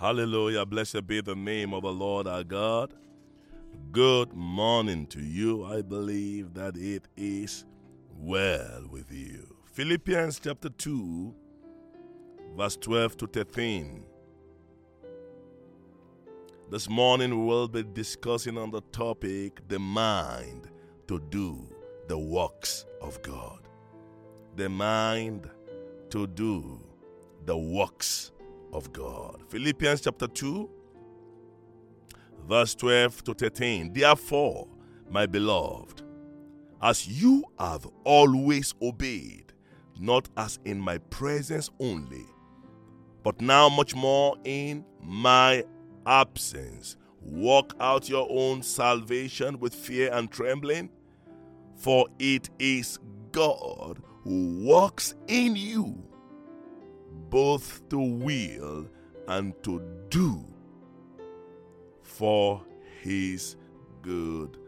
Hallelujah. Blessed be the name of the Lord our God. Good morning to you. I believe that it is well with you. Philippians chapter 2, verse 12 to 13. This morning we will be discussing on the topic the mind to do the works of God. The mind to do the works of God. Philippians chapter 2, verse 12 to 13. Therefore, my beloved, as you have always obeyed, not as in my presence only, but now much more in my absence. Walk out your own salvation with fear and trembling, for it is God who works in you both to will and to do for his good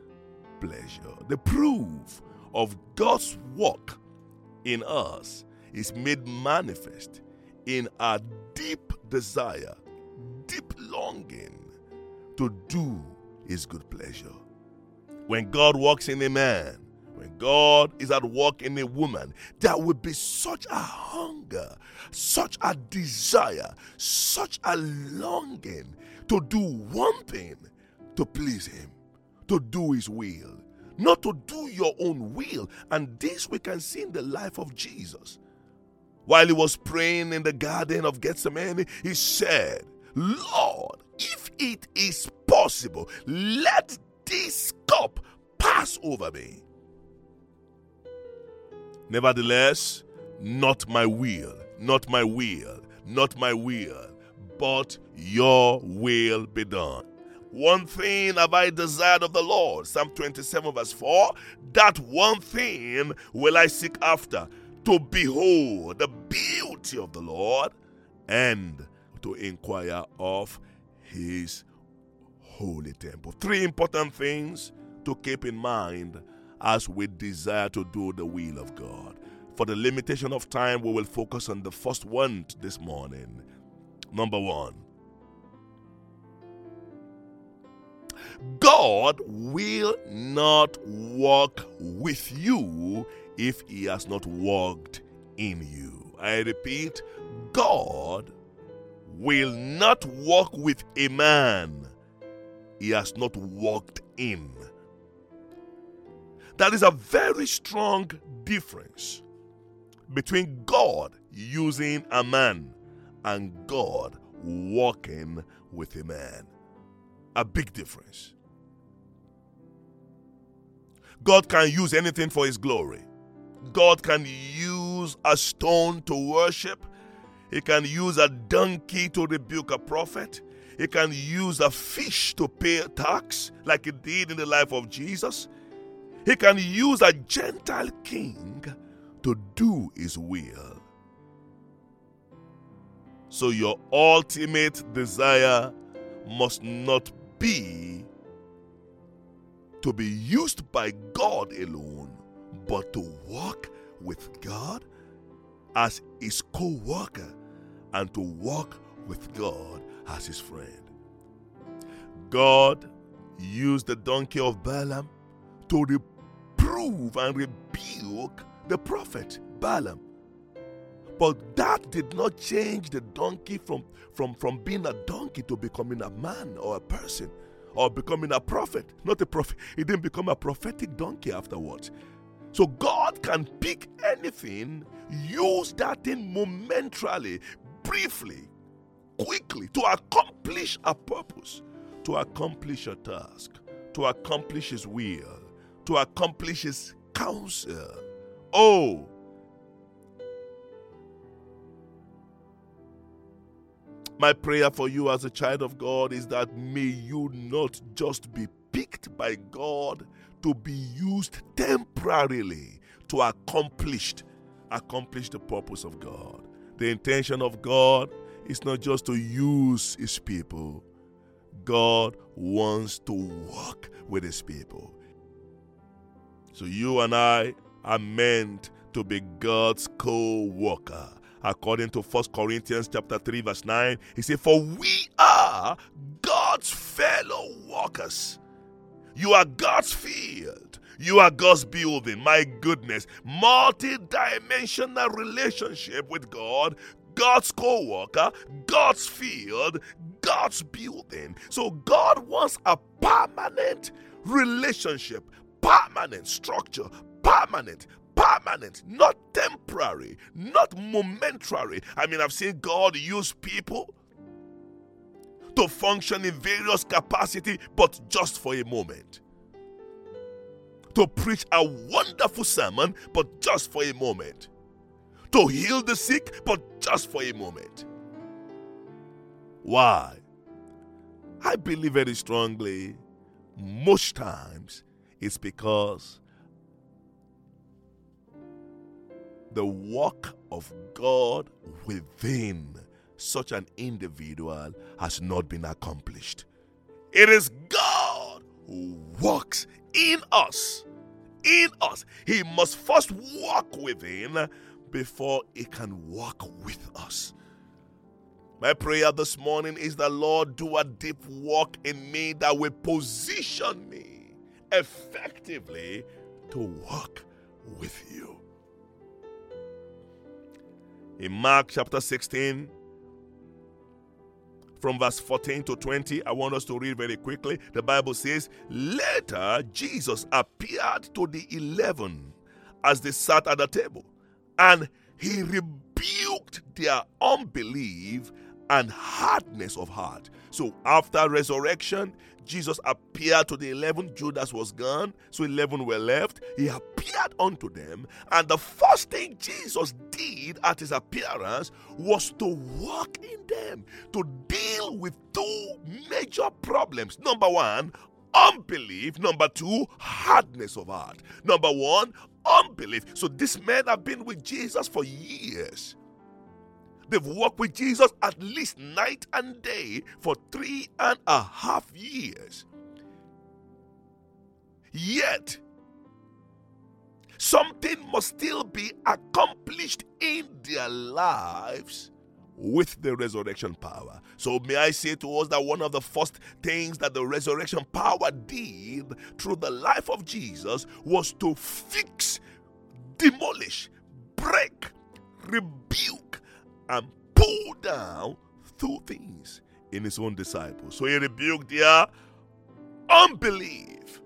pleasure. The proof of God's work in us is made manifest in our deep desire, deep longing to do his good pleasure. When God works in a man, when God is at work in a woman, there will be such a hunger, such a desire, such a longing to do one thing to please Him, to do His will, not to do your own will. And this we can see in the life of Jesus. While he was praying in the Garden of Gethsemane, he said, Lord, if it is possible, let this cup pass over me. Nevertheless, not my will, not my will, not my will, but your will be done. One thing have I desired of the Lord, Psalm 27, verse 4 that one thing will I seek after, to behold the beauty of the Lord and to inquire of his holy temple. Three important things to keep in mind as we desire to do the will of God. For the limitation of time, we will focus on the first one this morning. Number one God will not walk with you if He has not walked in you. I repeat, God will not walk with a man He has not walked in. That is a very strong difference between God using a man and God walking with a man. A big difference. God can use anything for His glory. God can use a stone to worship. He can use a donkey to rebuke a prophet. He can use a fish to pay tax, like he did in the life of Jesus. He can use a Gentile king to do his will. So, your ultimate desire must not be to be used by God alone, but to walk with God as his co worker and to walk with God as his friend. God used the donkey of Balaam to reprove and rebuke the prophet Balaam. But that did not change the donkey from, from, from being a donkey to becoming a man or a person or becoming a prophet. Not a prophet. He didn't become a prophetic donkey afterwards. So God can pick anything, use that thing momentarily, briefly, quickly to accomplish a purpose, to accomplish a task, to accomplish His will, to accomplish His counsel. Oh, my prayer for you as a child of God is that may you not just be picked by God to be used temporarily to accomplish accomplish the purpose of God. The intention of God is not just to use his people. God wants to work with his people. So you and I are meant to be God's co worker according to 1 Corinthians chapter 3 verse 9. He said, "For we are God's fellow workers. You are God's field. You are God's building. My goodness, multi-dimensional relationship with God, God's co-worker, God's field, God's building. So God wants a permanent relationship, permanent structure, permanent permanent, not temporary, not momentary. I mean, I've seen God use people to function in various capacity, but just for a moment. To preach a wonderful sermon, but just for a moment. To heal the sick, but just for a moment. Why? I believe very strongly, most times, it's because the work of God within such an individual has not been accomplished. It is God who works in us. In us. He must first walk within before he can walk with us. My prayer this morning is that Lord do a deep work in me that will position me effectively to walk with you. In Mark chapter 16, from verse 14 to 20. I want us to read very quickly. The Bible says, Later, Jesus appeared to the eleven as they sat at the table, and he rebuked their unbelief and hardness of heart. So, after resurrection, Jesus appeared to the 11. Judas was gone, so 11 were left. He appeared unto them, and the first thing Jesus did at his appearance was to walk in them, to deal with two major problems. Number one, unbelief. Number two, hardness of heart. Number one, unbelief. So these men have been with Jesus for years. They've walked with Jesus at least night and day for three and a half years. Yet, something must still be accomplished in their lives with the resurrection power. So, may I say to us that one of the first things that the resurrection power did through the life of Jesus was to fix, demolish, break, rebuke, and pull down two things in his own disciples. So he rebuked their unbelief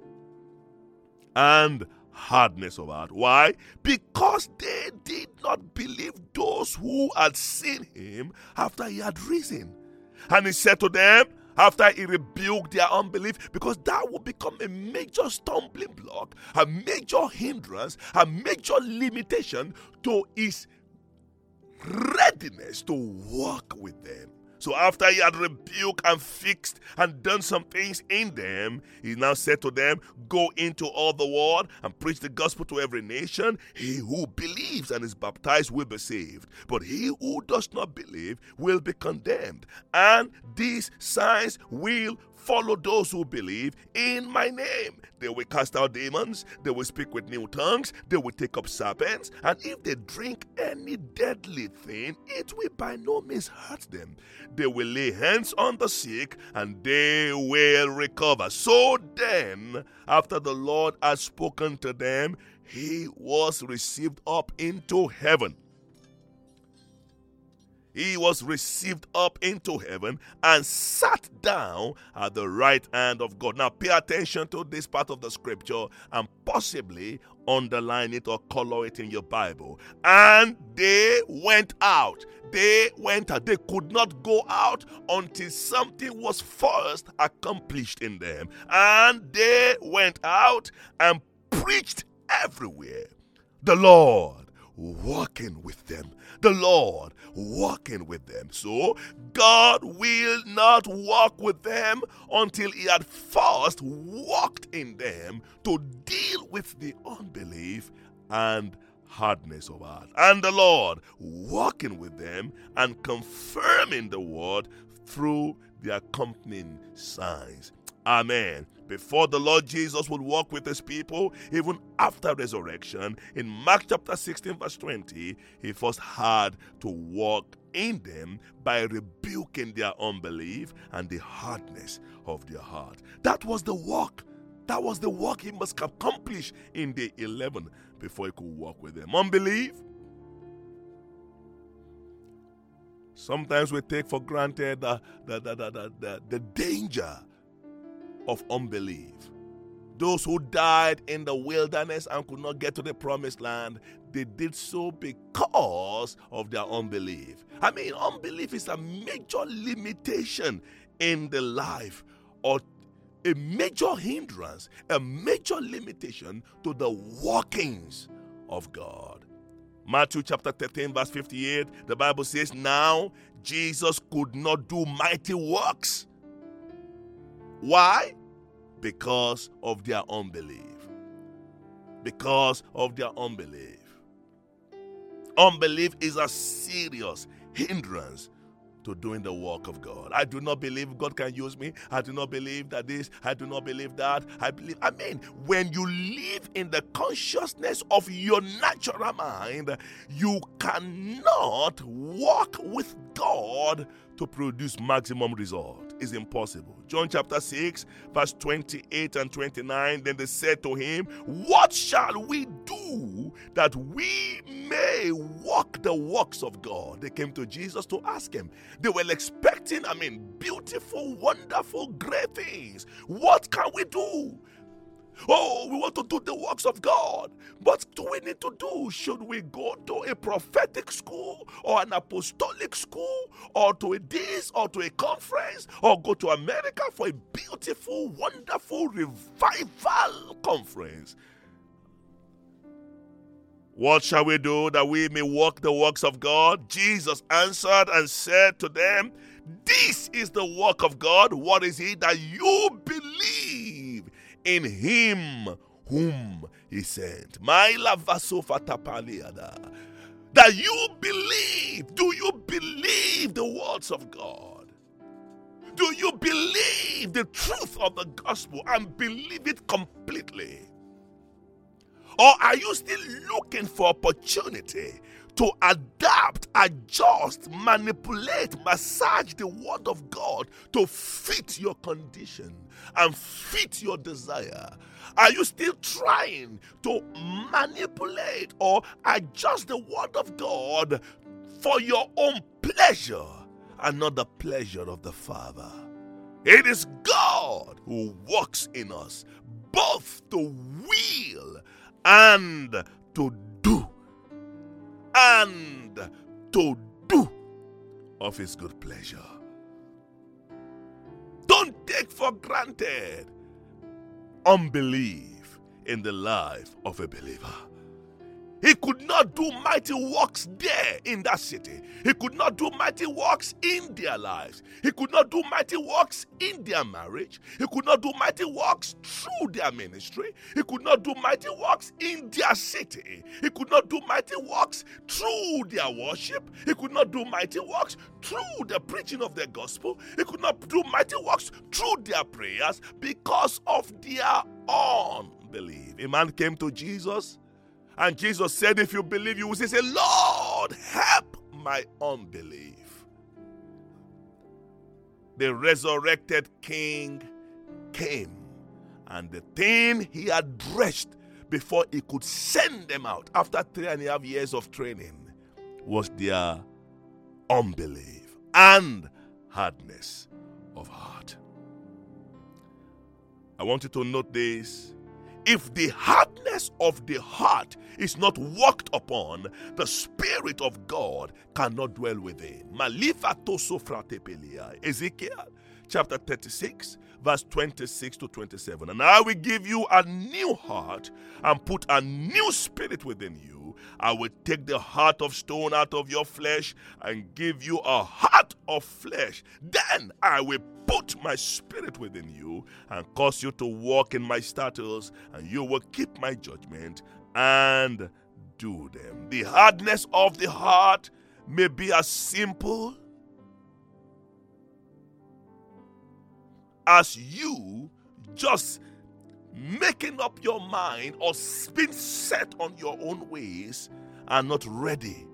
and hardness of heart. Why? Because they did not believe those who had seen him after he had risen. And he said to them, after he rebuked their unbelief, because that would become a major stumbling block, a major hindrance, a major limitation to his readiness to walk with them. So after he had rebuked and fixed and done some things in them, he now said to them, Go into all the world and preach the gospel to every nation. He who believes and is baptized will be saved, but he who does not believe will be condemned. And these signs will follow those who believe in my name. They will cast out demons, they will speak with new tongues, they will take up serpents, and if they drink any deadly thing, it will by no means hurt them. They will lay hands on the sick, and they will recover. So then, after the Lord had spoken to them, he was received up into heaven he was received up into heaven and sat down at the right hand of God. Now, pay attention to this part of the scripture and possibly underline it or color it in your Bible. And they went out. They went out. They could not go out until something was first accomplished in them. And they went out and preached everywhere. The Lord walking with them. The Lord walking with them. So God will not walk with them until He had first walked in them to deal with the unbelief and hardness of heart. And the Lord walking with them and confirming the word through the accompanying signs Amen. Before the Lord Jesus would walk with his people, even after resurrection, in Mark chapter 16, verse 20, he first had to walk in them by rebuking their unbelief and the hardness of their heart. That was the work. That was the work he must accomplish in the 11 before he could walk with them. Unbelief. Sometimes we take for granted the, the, the, the, the, the danger of unbelief. Those who died in the wilderness and could not get to the promised land, they did so because of their unbelief. I mean, unbelief is a major limitation in the life or a major hindrance, a major limitation to the workings of God. Matthew chapter 13, verse 58, the Bible says, Now Jesus could not do mighty works. Why? Because of their unbelief. Because of their unbelief. Unbelief is a serious hindrance to doing the work of God. I do not believe God can use me. I do not believe that this. I do not believe that. I believe. I mean, when you live in the consciousness of your natural mind, you cannot walk with God to produce maximum result. It's impossible. John chapter 6, verse 28 and 29. Then they said to him, What shall we do that we may walk the works of God? They came to Jesus to ask him. They were expecting, I mean, beautiful, wonderful, great things. What can we do? Oh, we want to do the works of God. What do we need to do? Should we go to a prophetic school or an apostolic school or to a this or to a conference or go to America for a beautiful, wonderful revival conference? What shall we do that we may walk the works of God? Jesus answered and said to them, This is the work of God. What is it that you believe in him whom he sent. My. That you believe. Do you believe the words of God? Do you believe the truth of the gospel and believe it completely? Or are you still looking for opportunity to adapt, adjust, manipulate, massage the word of God to fit your condition and fit your desire? Are you still trying to manipulate or adjust the word of God for your own pleasure and not the pleasure of the Father? It is God who works in us both to will and to and to do of His good pleasure. Don't take for granted unbelief in the life of a believer. He could not do mighty works there in that city. He could not do mighty works in their lives. He could not do mighty works in their marriage. He could not do mighty works through their ministry. He could not do mighty works in their city. He could not do mighty works through their worship. He could not do mighty works through the preaching of the gospel. He could not do mighty works through their prayers because of their unbelief. A man came to Jesus and Jesus said, If you believe, you will say, Lord, help my unbelief. The resurrected king came, and the thing he addressed before he could send them out after three and a half years of training was their unbelief and hardness of heart. I want you to note this if the hardness of the heart is not worked upon, the Spirit of God cannot dwell within. Malifatoso fratepeleia Ezekiel chapter 36, verse 26 to 27. And I will give you a new heart and put a new spirit within you. I will take the heart of stone out of your flesh and give you a heart of flesh. Then I will put my spirit within you and cause you to walk in my statutes, and you will keep my judgment and do them. The hardness of the heart may be as simple as you just making up your mind or being set on your own ways and not ready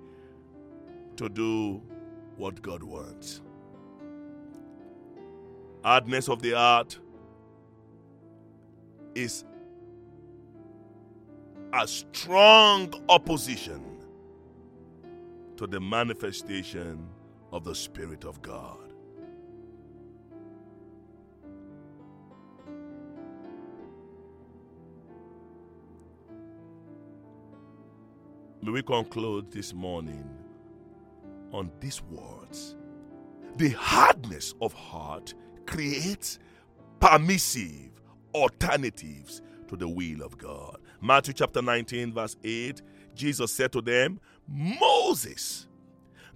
to do what God wants. Hardness of the heart is a strong opposition to the manifestation of the Spirit of God. May we conclude this morning on these words. The hardness of heart creates permissive alternatives to the will of God. Matthew chapter 19, verse 8 Jesus said to them, Moses,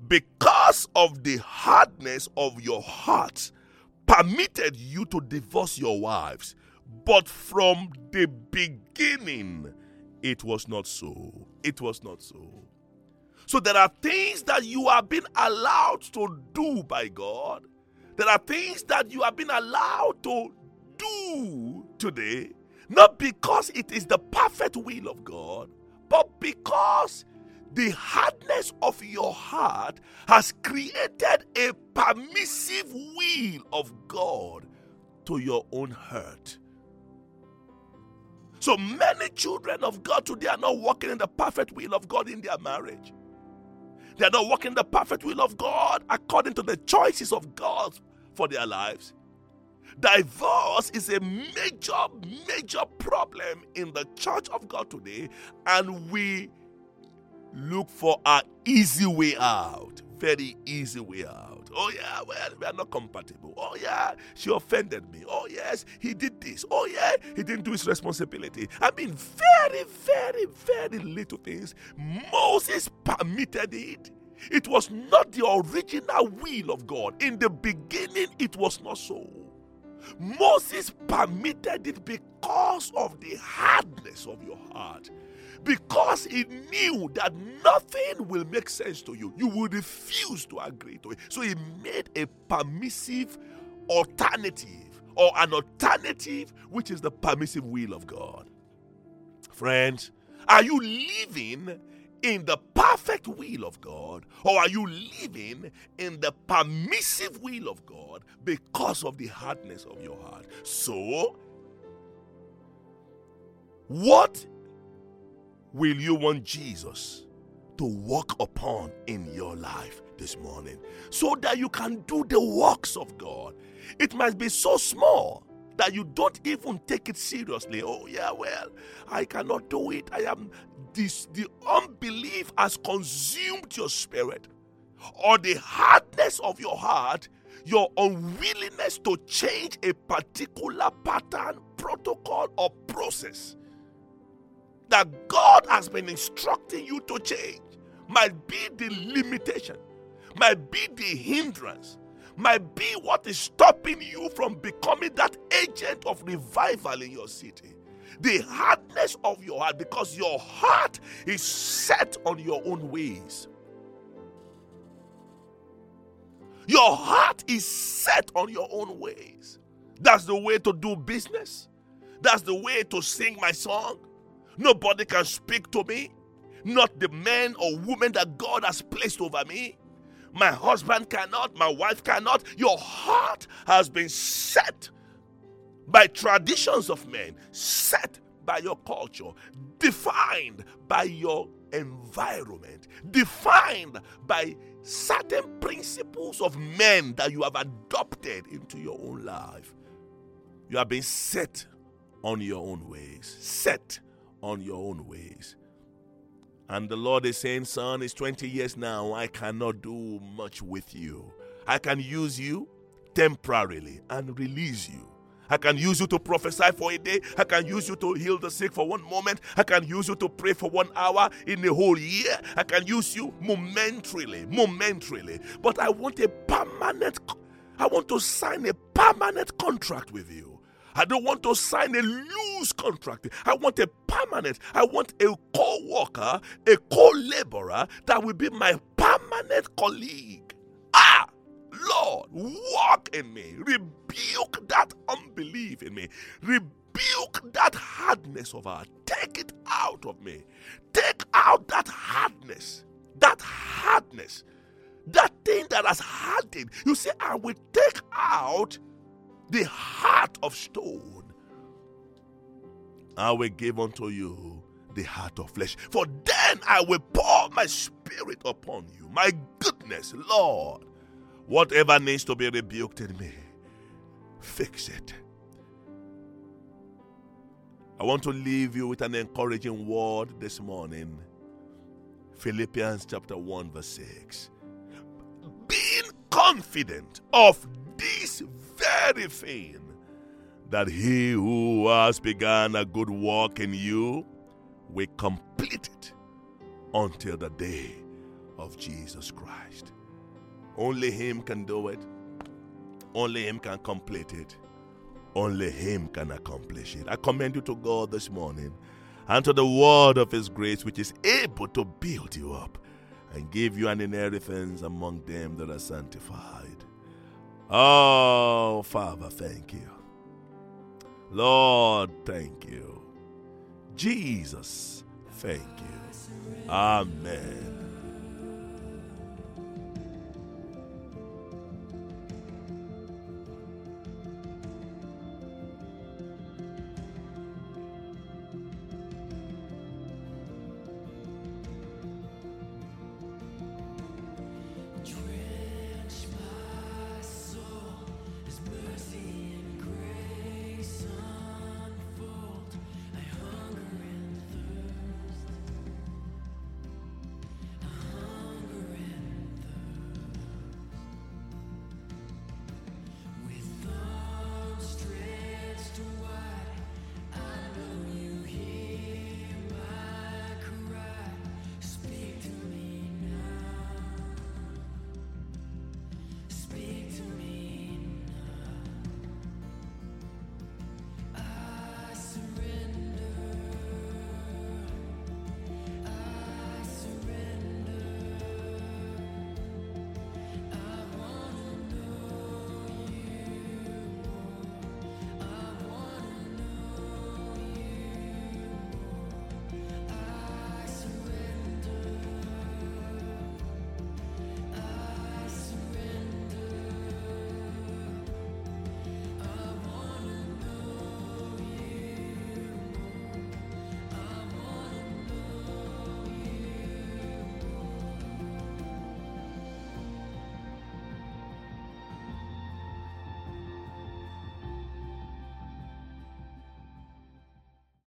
because of the hardness of your hearts, permitted you to divorce your wives, but from the beginning, it was not so. It was not so. So there are things that you have been allowed to do by God. There are things that you have been allowed to do today, not because it is the perfect will of God, but because the hardness of your heart has created a permissive will of God to your own hurt. So many children of God today are not walking in the perfect will of God in their marriage. They are not walking the perfect will of God according to the choices of God for their lives. Divorce is a major, major problem in the church of God today, and we look for an easy way out. Very easy way out. Oh, yeah, well, we are not compatible. Oh, yeah, she offended me. Oh, yes, he did this. Oh, yeah, he didn't do his responsibility. I mean, very, very, very little things. Moses permitted it. It was not the original will of God. In the beginning, it was not so. Moses permitted it because of the hardness of your heart because he knew that nothing will make sense to you. You will refuse to agree to it. So he made a permissive alternative or an alternative which is the permissive will of God. Friends, are you living in the perfect will of God or are you living in the permissive will of God because of the hardness of your heart? So, what will you want Jesus to walk upon in your life this morning so that you can do the works of God? It might be so small that you don't even take it seriously. Oh, yeah, well, I cannot do it. I am this the unbelief has consumed your spirit, or the hardness of your heart, your unwillingness to change a particular pattern, protocol, or process that God has been instructing you to change might be the limitation, might be the hindrance, might be what is stopping you from becoming that agent of revival in your city. The hardness of your heart, because your heart is set on your own ways. Your heart is set on your own ways. That's the way to do business. That's the way to sing my song. Nobody can speak to me, not the man or woman that God has placed over me. My husband cannot, my wife cannot. Your heart has been set by traditions of men, set by your culture, defined by your environment, defined by certain principles of men that you have adopted into your own life. You have been set on your own ways, set on your own ways. And the Lord is saying, Son, it's 20 years now. I cannot do much with you. I can use you temporarily and release you. I can use you to prophesy for a day. I can use you to heal the sick for one moment. I can use you to pray for one hour in the whole year. I can use you momentarily, momentarily. But I want a permanent, I want to sign a permanent contract with you. I don't want to sign a loose contract. I want a permanent, I want a co worker, a co laborer that will be my permanent colleague. Ah, Lord, walk in me, rebuke that unbelief in me. Rebuke that hardness of heart. Take it out of me. Take out that hardness. That hardness. That thing that has hardened. You see, I will take out the heart of stone. I will give unto you the heart of flesh. For then I will pour my spirit upon you. My goodness, Lord. Whatever needs to be rebuked in me, fix it. I want to leave you with an encouraging word this morning. Philippians chapter 1, verse 6. Being confident of this very thing, that he who has begun a good work in you will complete it until the day of Jesus Christ. Only Him can do it. Only Him can complete it. Only Him can accomplish it. I commend you to God this morning and to the word of His grace, which is able to build you up and give you an inheritance among them that are sanctified. Oh, Father, thank you. Lord, thank you. Jesus, thank you. Amen.